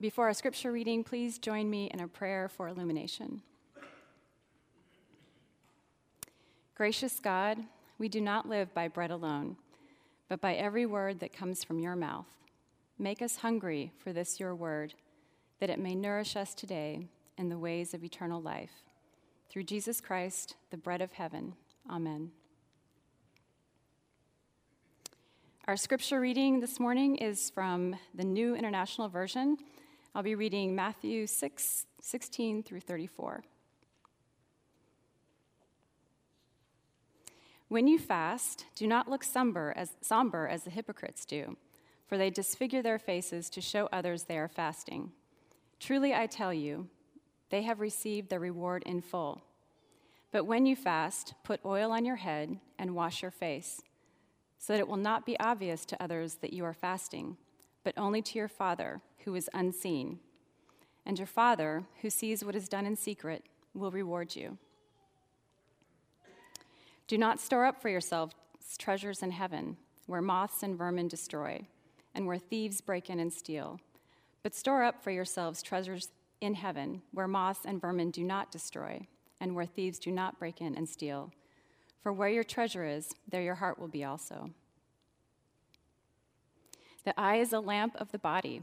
before our scripture reading, please join me in a prayer for illumination. Gracious God, we do not live by bread alone, but by every word that comes from your mouth. Make us hungry for this your word, that it may nourish us today in the ways of eternal life. Through Jesus Christ, the bread of heaven. Amen. Our scripture reading this morning is from the New International Version. I'll be reading Matthew 6, 16 through 34. When you fast, do not look somber as, somber as the hypocrites do, for they disfigure their faces to show others they are fasting. Truly, I tell you, they have received their reward in full. But when you fast, put oil on your head and wash your face so that it will not be obvious to others that you are fasting, but only to your Father who is unseen. And your Father, who sees what is done in secret, will reward you. Do not store up for yourselves treasures in heaven, where moths and vermin destroy, and where thieves break in and steal. But store up for yourselves treasures in heaven, where moths and vermin do not destroy, and where thieves do not break in and steal. For where your treasure is, there your heart will be also. The eye is a lamp of the body.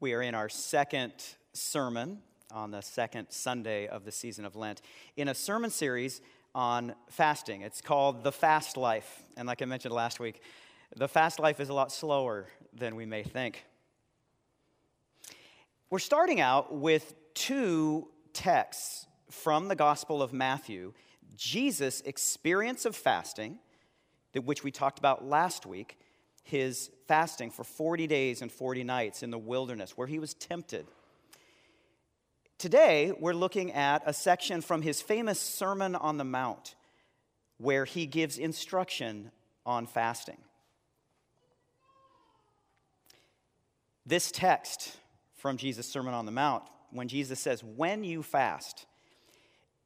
We are in our second sermon on the second Sunday of the season of Lent in a sermon series on fasting. It's called The Fast Life. And like I mentioned last week, the fast life is a lot slower than we may think. We're starting out with two texts from the Gospel of Matthew Jesus' experience of fasting, which we talked about last week, his fasting for 40 days and 40 nights in the wilderness where he was tempted. Today, we're looking at a section from his famous Sermon on the Mount where he gives instruction on fasting. This text from Jesus' Sermon on the Mount, when Jesus says, When you fast,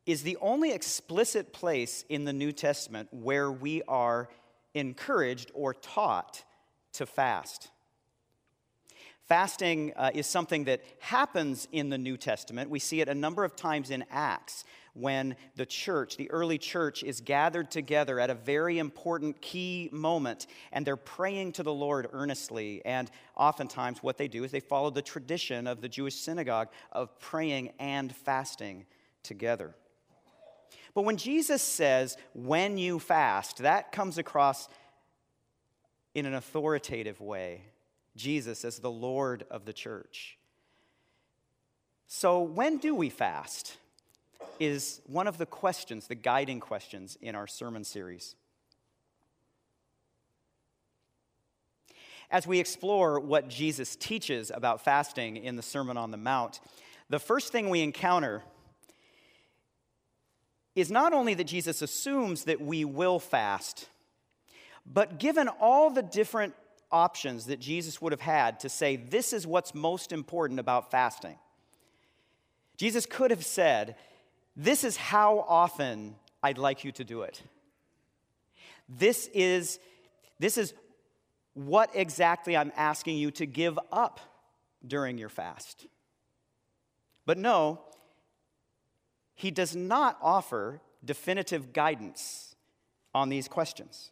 is the only explicit place in the New Testament where we are encouraged or taught to fast. Fasting uh, is something that happens in the New Testament. We see it a number of times in Acts when the church, the early church, is gathered together at a very important key moment and they're praying to the Lord earnestly. And oftentimes, what they do is they follow the tradition of the Jewish synagogue of praying and fasting together. But when Jesus says, when you fast, that comes across in an authoritative way Jesus as the Lord of the church. So, when do we fast? Is one of the questions, the guiding questions in our sermon series. As we explore what Jesus teaches about fasting in the Sermon on the Mount, the first thing we encounter is not only that Jesus assumes that we will fast, but given all the different options that Jesus would have had to say, this is what's most important about fasting, Jesus could have said, this is how often I'd like you to do it. This is, this is what exactly I'm asking you to give up during your fast. But no, he does not offer definitive guidance on these questions.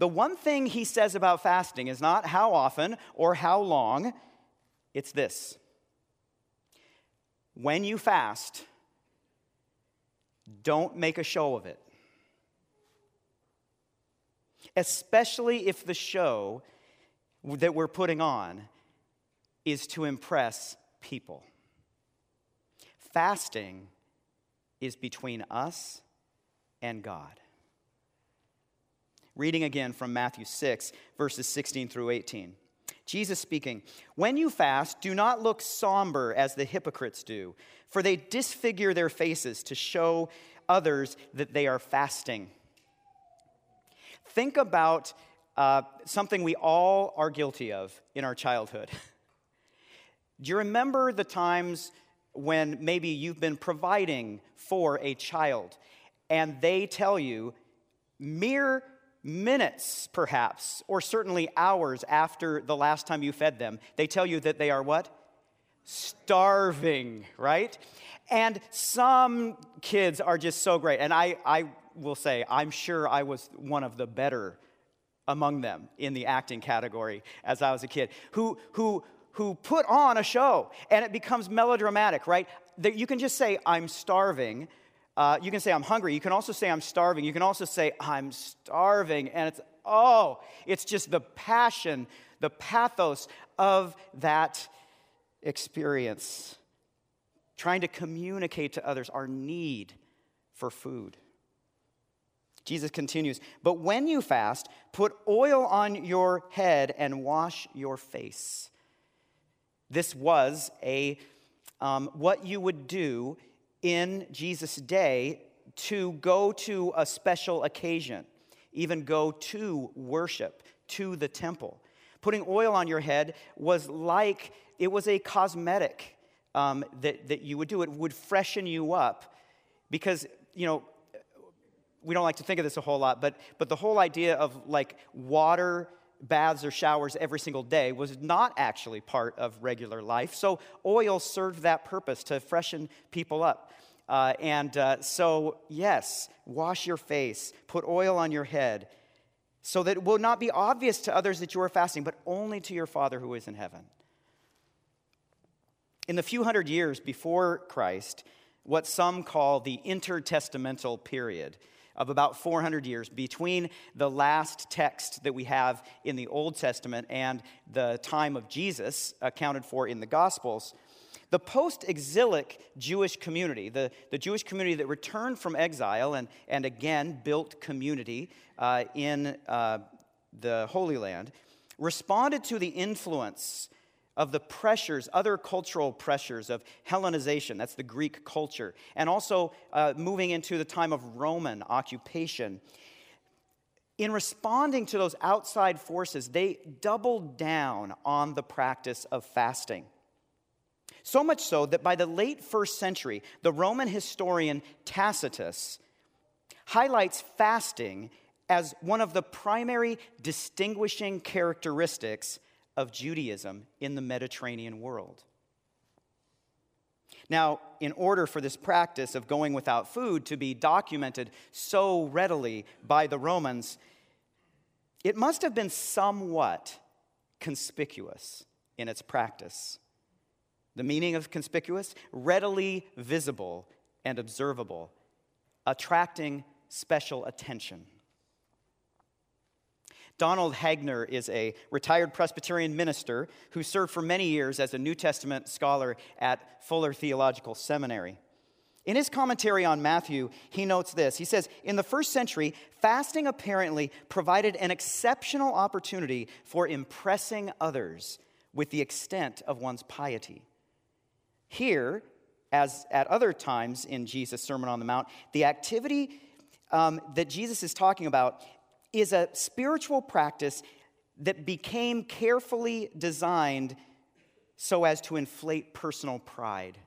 The one thing he says about fasting is not how often or how long, it's this. When you fast, don't make a show of it. Especially if the show that we're putting on is to impress people. Fasting is between us and God. Reading again from Matthew 6, verses 16 through 18. Jesus speaking, When you fast, do not look somber as the hypocrites do, for they disfigure their faces to show others that they are fasting. Think about uh, something we all are guilty of in our childhood. Do you remember the times when maybe you've been providing for a child and they tell you mere minutes, perhaps, or certainly hours after the last time you fed them, they tell you that they are what? Starving, right? And some kids are just so great. And I, I will say, I'm sure I was one of the better among them in the acting category as I was a kid, who, who, who put on a show and it becomes melodramatic, right? That You can just say, I'm starving. Uh, you can say, I'm hungry. You can also say, I'm starving. You can also say, I'm starving. And it's, oh, it's just the passion, the pathos of that experience. Trying to communicate to others our need for food. Jesus continues, But when you fast, put oil on your head and wash your face. This was a, um, what you would do in Jesus' day to go to a special occasion, even go to worship, to the temple. Putting oil on your head was like, it was a cosmetic um, that, that you would do. It would freshen you up because, you know, we don't like to think of this a whole lot, but, but the whole idea of like water baths or showers every single day was not actually part of regular life. So oil served that purpose to freshen people up. Uh, and uh, so, yes, wash your face, put oil on your head, so that it will not be obvious to others that you are fasting, but only to your Father who is in heaven. In the few hundred years before Christ, what some call the intertestamental period, of about 400 years between the last text that we have in the Old Testament and the time of Jesus, accounted for in the Gospels. The post exilic Jewish community, the, the Jewish community that returned from exile and, and again built community uh, in uh, the Holy Land, responded to the influence of the pressures, other cultural pressures of Hellenization, that's the Greek culture, and also uh, moving into the time of Roman occupation. In responding to those outside forces, they doubled down on the practice of fasting. So much so that by the late first century, the Roman historian Tacitus highlights fasting as one of the primary distinguishing characteristics of Judaism in the Mediterranean world. Now, in order for this practice of going without food to be documented so readily by the Romans, it must have been somewhat conspicuous in its practice. The meaning of conspicuous? Readily visible and observable, attracting special attention. Donald Hagner is a retired Presbyterian minister who served for many years as a New Testament scholar at Fuller Theological Seminary. In his commentary on Matthew, he notes this. He says, In the first century, fasting apparently provided an exceptional opportunity for impressing others with the extent of one's piety. Here, as at other times in Jesus' Sermon on the Mount, the activity um, that Jesus is talking about is a spiritual practice that became carefully designed so as to inflate personal pride.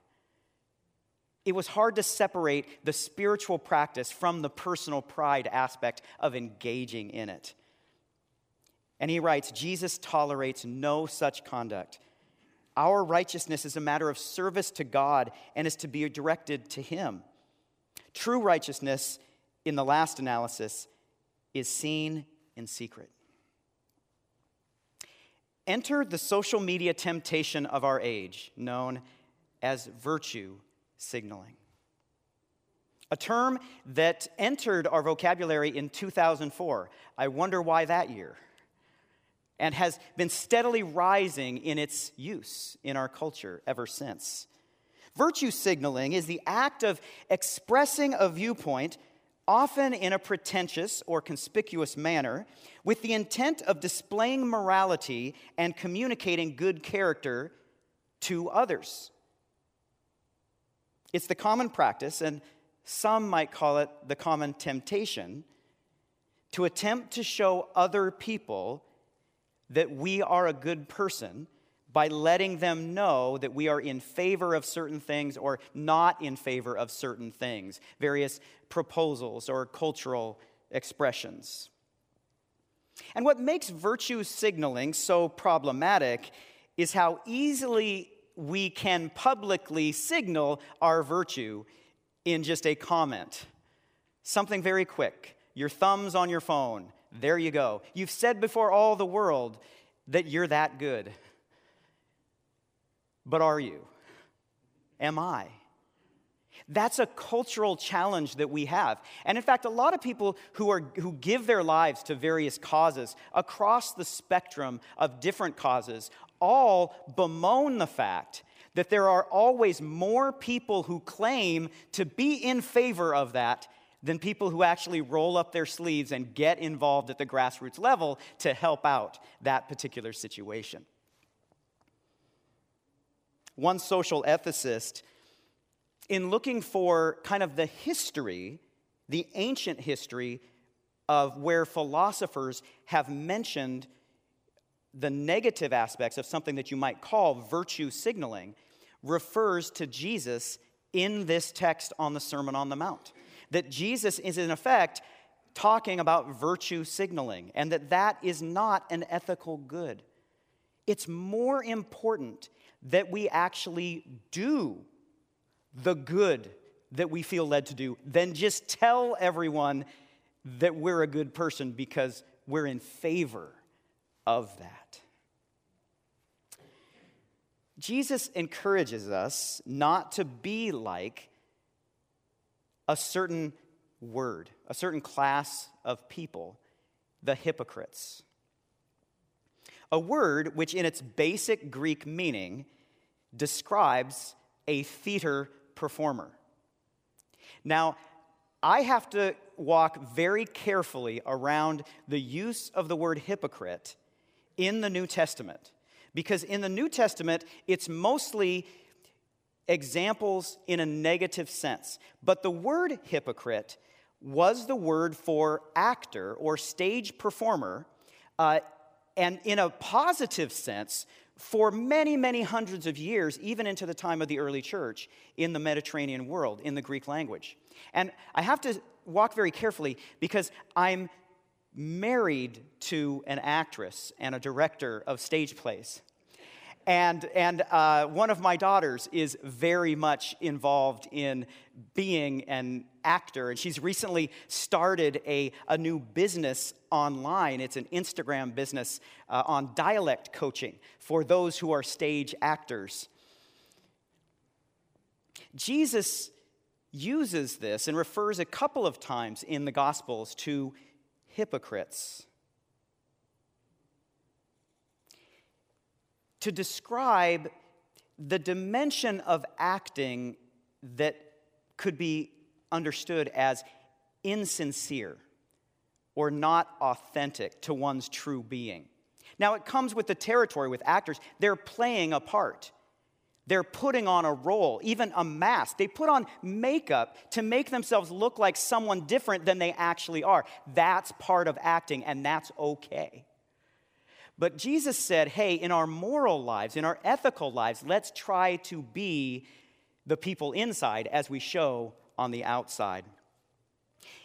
It was hard to separate the spiritual practice from the personal pride aspect of engaging in it. And he writes Jesus tolerates no such conduct. Our righteousness is a matter of service to God and is to be directed to Him. True righteousness, in the last analysis, is seen in secret. Enter the social media temptation of our age, known as virtue signaling. A term that entered our vocabulary in 2004. I wonder why that year. And has been steadily rising in its use in our culture ever since. Virtue signaling is the act of expressing a viewpoint, often in a pretentious or conspicuous manner, with the intent of displaying morality and communicating good character to others. It's the common practice, and some might call it the common temptation, to attempt to show other people that we are a good person by letting them know that we are in favor of certain things or not in favor of certain things, various proposals or cultural expressions. And what makes virtue signaling so problematic is how easily we can publicly signal our virtue in just a comment. Something very quick. Your thumb's on your phone. There you go. You've said before all the world that you're that good. But are you? Am I? That's a cultural challenge that we have. And in fact, a lot of people who, are, who give their lives to various causes across the spectrum of different causes all bemoan the fact that there are always more people who claim to be in favor of that than people who actually roll up their sleeves and get involved at the grassroots level to help out that particular situation. One social ethicist, in looking for kind of the history, the ancient history of where philosophers have mentioned the negative aspects of something that you might call virtue signaling, refers to Jesus in this text on the Sermon on the Mount. That Jesus is, in effect, talking about virtue signaling, and that that is not an ethical good. It's more important that we actually do the good that we feel led to do than just tell everyone that we're a good person because we're in favor of that. Jesus encourages us not to be like a certain word, a certain class of people, the hypocrites. A word which, in its basic Greek meaning, describes a theater performer. Now, I have to walk very carefully around the use of the word hypocrite in the New Testament because in the New Testament, it's mostly examples in a negative sense. But the word hypocrite was the word for actor or stage performer, uh, and in a positive sense, for many, many hundreds of years, even into the time of the early church in the Mediterranean world, in the Greek language. And I have to walk very carefully because I'm married to an actress and a director of stage plays. And, and uh, one of my daughters is very much involved in being an actor. And she's recently started a, a new business online. It's an Instagram business uh, on dialect coaching for those who are stage actors. Jesus uses this and refers a couple of times in the Gospels to hypocrites. To describe the dimension of acting that could be understood as insincere or not authentic to one's true being. Now, it comes with the territory with actors. They're playing a part. They're putting on a role, even a mask. They put on makeup to make themselves look like someone different than they actually are. That's part of acting, and that's okay. But Jesus said, hey, in our moral lives, in our ethical lives, let's try to be the people inside as we show on the outside.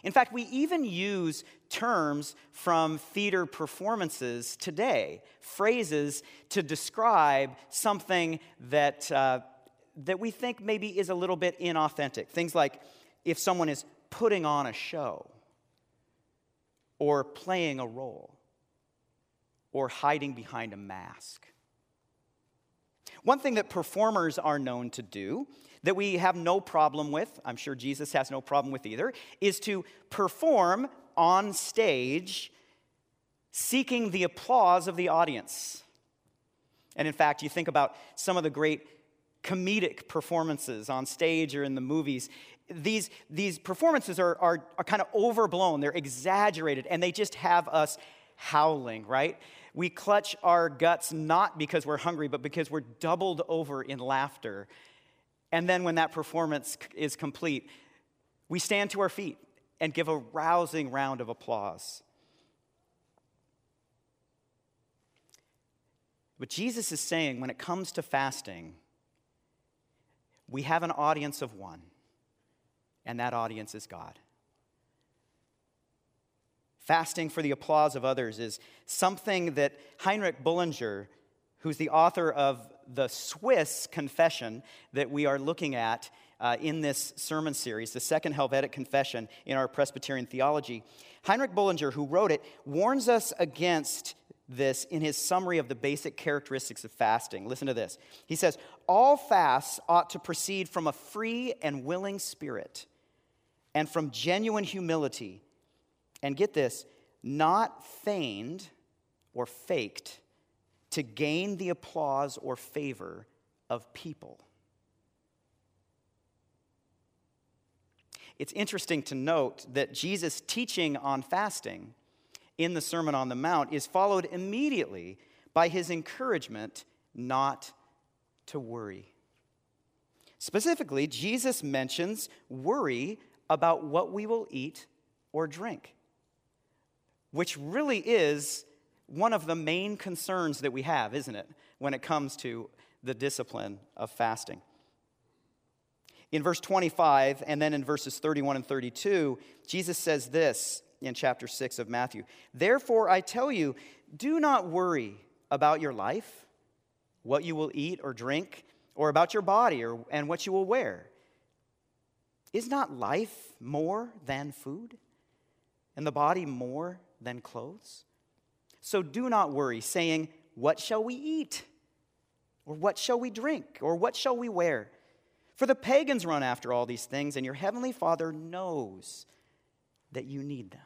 In fact, we even use terms from theater performances today, phrases to describe something that, uh, that we think maybe is a little bit inauthentic. Things like if someone is putting on a show, or playing a role, or hiding behind a mask. One thing that performers are known to do that we have no problem with, I'm sure Jesus has no problem with either, is to perform on stage seeking the applause of the audience. And in fact, you think about some of the great comedic performances on stage or in the movies, these, these performances are, are, are kind of overblown, they're exaggerated, and they just have us howling, right? We clutch our guts not because we're hungry, but because we're doubled over in laughter. And then when that performance is complete, we stand to our feet and give a rousing round of applause. But Jesus is saying when it comes to fasting, we have an audience of one, and that audience is God. Fasting for the applause of others is something that Heinrich Bullinger, who's the author of the Swiss confession that we are looking at uh, in this sermon series, the Second Helvetic Confession in our Presbyterian theology, Heinrich Bullinger, who wrote it, warns us against this in his summary of the basic characteristics of fasting. Listen to this. He says, All fasts ought to proceed from a free and willing spirit and from genuine humility. And get this, not feigned or faked to gain the applause or favor of people. It's interesting to note that Jesus' teaching on fasting in the Sermon on the Mount is followed immediately by his encouragement not to worry. Specifically, Jesus mentions worry about what we will eat or drink, which really is one of the main concerns that we have, isn't it, when it comes to the discipline of fasting. In verse 25 and then in verses 31 and 32, Jesus says this in chapter 6 of Matthew. Therefore, I tell you, do not worry about your life, what you will eat or drink, or about your body or, and what you will wear. Is not life more than food, and the body more than clothes? So do not worry, saying, What shall we eat? Or what shall we drink? Or what shall we wear? For the pagans run after all these things, and your heavenly Father knows that you need them.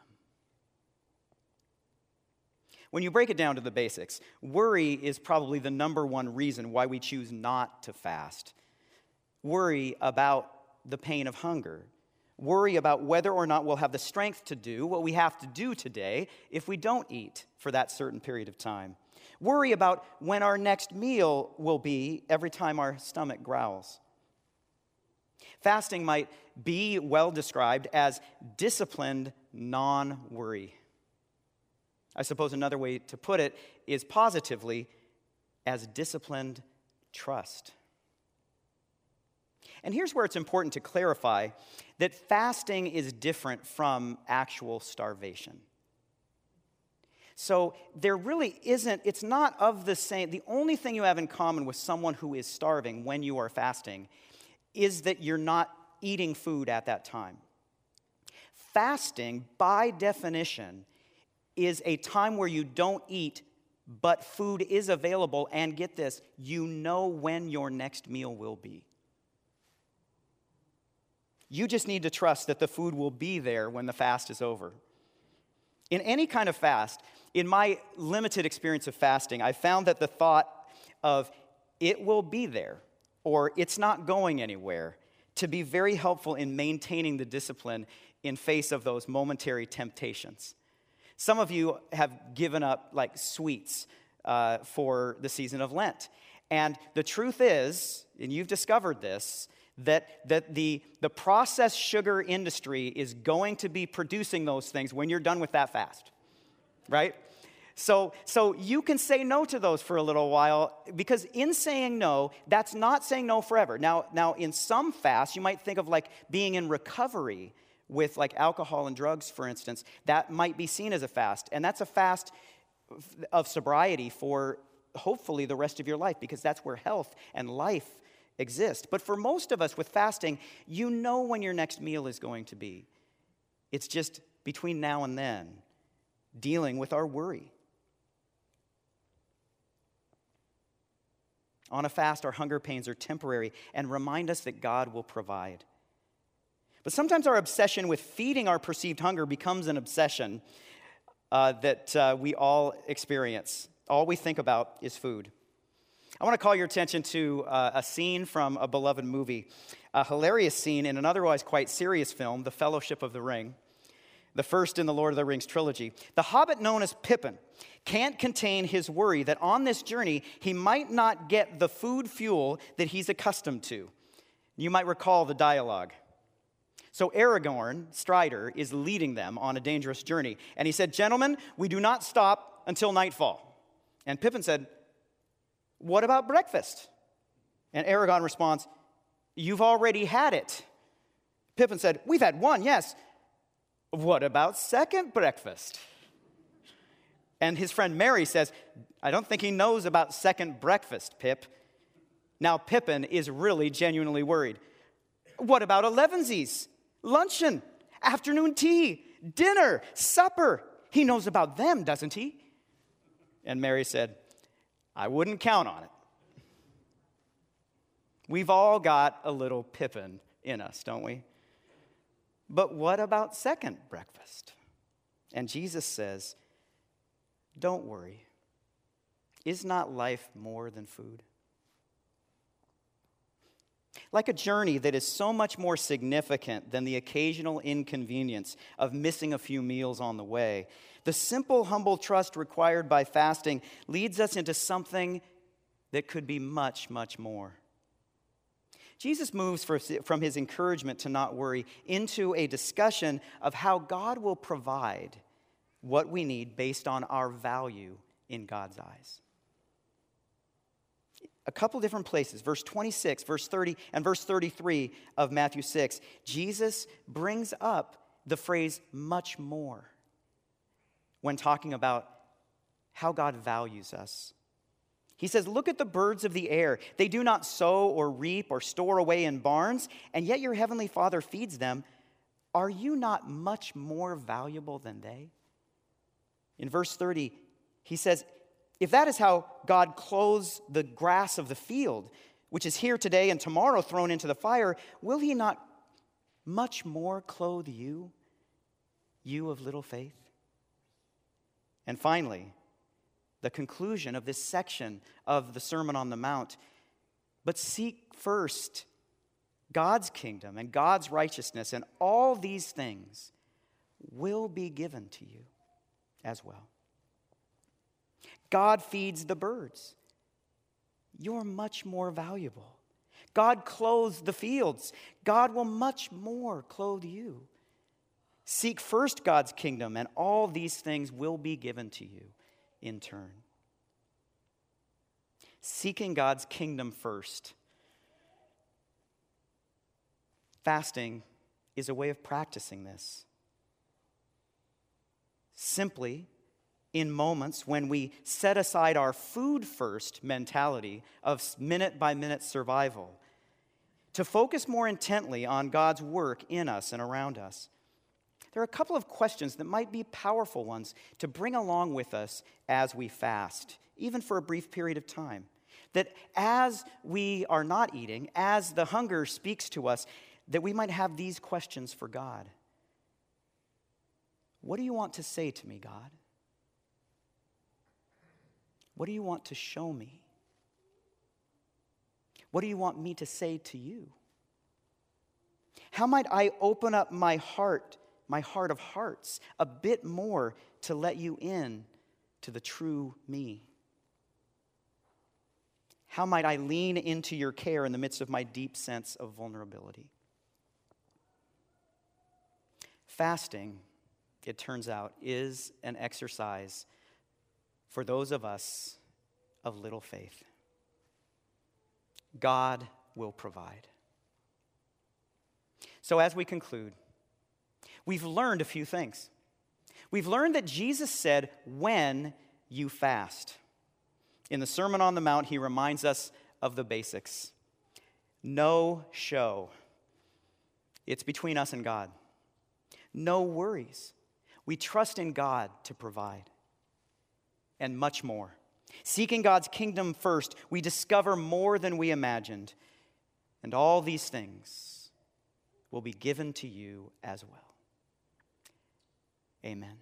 When you break it down to the basics, worry is probably the number one reason why we choose not to fast. Worry about the pain of hunger. Worry about whether or not we'll have the strength to do what we have to do today if we don't eat for that certain period of time. Worry about when our next meal will be every time our stomach growls. Fasting might be well described as disciplined non worry. I suppose another way to put it is positively as disciplined trust. And here's where it's important to clarify that fasting is different from actual starvation. So there really isn't, it's not of the same, the only thing you have in common with someone who is starving when you are fasting is that you're not eating food at that time. Fasting, by definition, is a time where you don't eat, but food is available. And get this, you know when your next meal will be. You just need to trust that the food will be there when the fast is over. In any kind of fast, in my limited experience of fasting, I found that the thought of it will be there or it's not going anywhere to be very helpful in maintaining the discipline in face of those momentary temptations. Some of you have given up like sweets uh, for the season of Lent. And the truth is, and you've discovered this, that, that the, the processed sugar industry is going to be producing those things when you're done with that fast, right? So, so you can say no to those for a little while because in saying no, that's not saying no forever. Now, now in some fasts, you might think of like being in recovery with like alcohol and drugs, for instance, that might be seen as a fast. And that's a fast of sobriety for hopefully the rest of your life because that's where health and life exist. But for most of us with fasting, you know when your next meal is going to be. It's just between now and then dealing with our worry. On a fast, our hunger pains are temporary and remind us that God will provide. But sometimes our obsession with feeding our perceived hunger becomes an obsession uh, that uh, we all experience. All we think about is food. I want to call your attention to uh, a scene from a beloved movie, a hilarious scene in an otherwise quite serious film, The Fellowship of the Ring, the first in the Lord of the Rings trilogy. The hobbit known as Pippin can't contain his worry that on this journey he might not get the food fuel that he's accustomed to. You might recall the dialogue. So Aragorn, Strider, is leading them on a dangerous journey. And he said, Gentlemen, we do not stop until nightfall. And Pippin said, What about breakfast? And Aragorn responds, You've already had it. Pippin said, We've had one, yes. What about second breakfast? And his friend Merry says, I don't think he knows about second breakfast, Pip. Now, Pippin is really genuinely worried. What about elevensies? Luncheon, afternoon tea, dinner, supper. He knows about them, doesn't he? And Merry said, I wouldn't count on it. We've all got a little Pippin in us, don't we? But what about second breakfast? And Jesus says, Don't worry. Is not life more than food? Like a journey that is so much more significant than the occasional inconvenience of missing a few meals on the way, the simple, humble trust required by fasting leads us into something that could be much, much more. Jesus moves from his encouragement to not worry into a discussion of how God will provide what we need based on our value in God's eyes a couple different places, verse 26, verse 30, and verse 33 of Matthew 6, Jesus brings up the phrase much more when talking about how God values us. He says, Look at the birds of the air. They do not sow or reap or store away in barns, and yet your heavenly Father feeds them. Are you not much more valuable than they? In verse 30, he says, if that is how God clothes the grass of the field, which is here today and tomorrow thrown into the fire, will He not much more clothe you, you of little faith? And finally, the conclusion of this section of the Sermon on the Mount. But seek first God's kingdom and God's righteousness, and all these things will be given to you as well. God feeds the birds. You're much more valuable. God clothes the fields. God will much more clothe you. Seek first God's kingdom, and all these things will be given to you in turn. Seeking God's kingdom first. Fasting is a way of practicing this. Simply in moments when we set aside our food first mentality of minute by minute survival to focus more intently on God's work in us and around us. There are a couple of questions that might be powerful ones to bring along with us as we fast, even for a brief period of time. That as we are not eating, as the hunger speaks to us, that we might have these questions for God. What do you want to say to me, God? What do you want to show me? What do you want me to say to you? How might I open up my heart, my heart of hearts, a bit more to let you in to the true me? How might I lean into your care in the midst of my deep sense of vulnerability? Fasting, it turns out, is an exercise for those of us of little faith. God will provide. So, as we conclude, we've learned a few things. We've learned that Jesus said, when you fast. In the Sermon on the Mount, he reminds us of the basics no show, it's between us and God. No worries. We trust in God to provide and much more. Seeking God's kingdom first, we discover more than we imagined, and all these things will be given to you as well. Amen.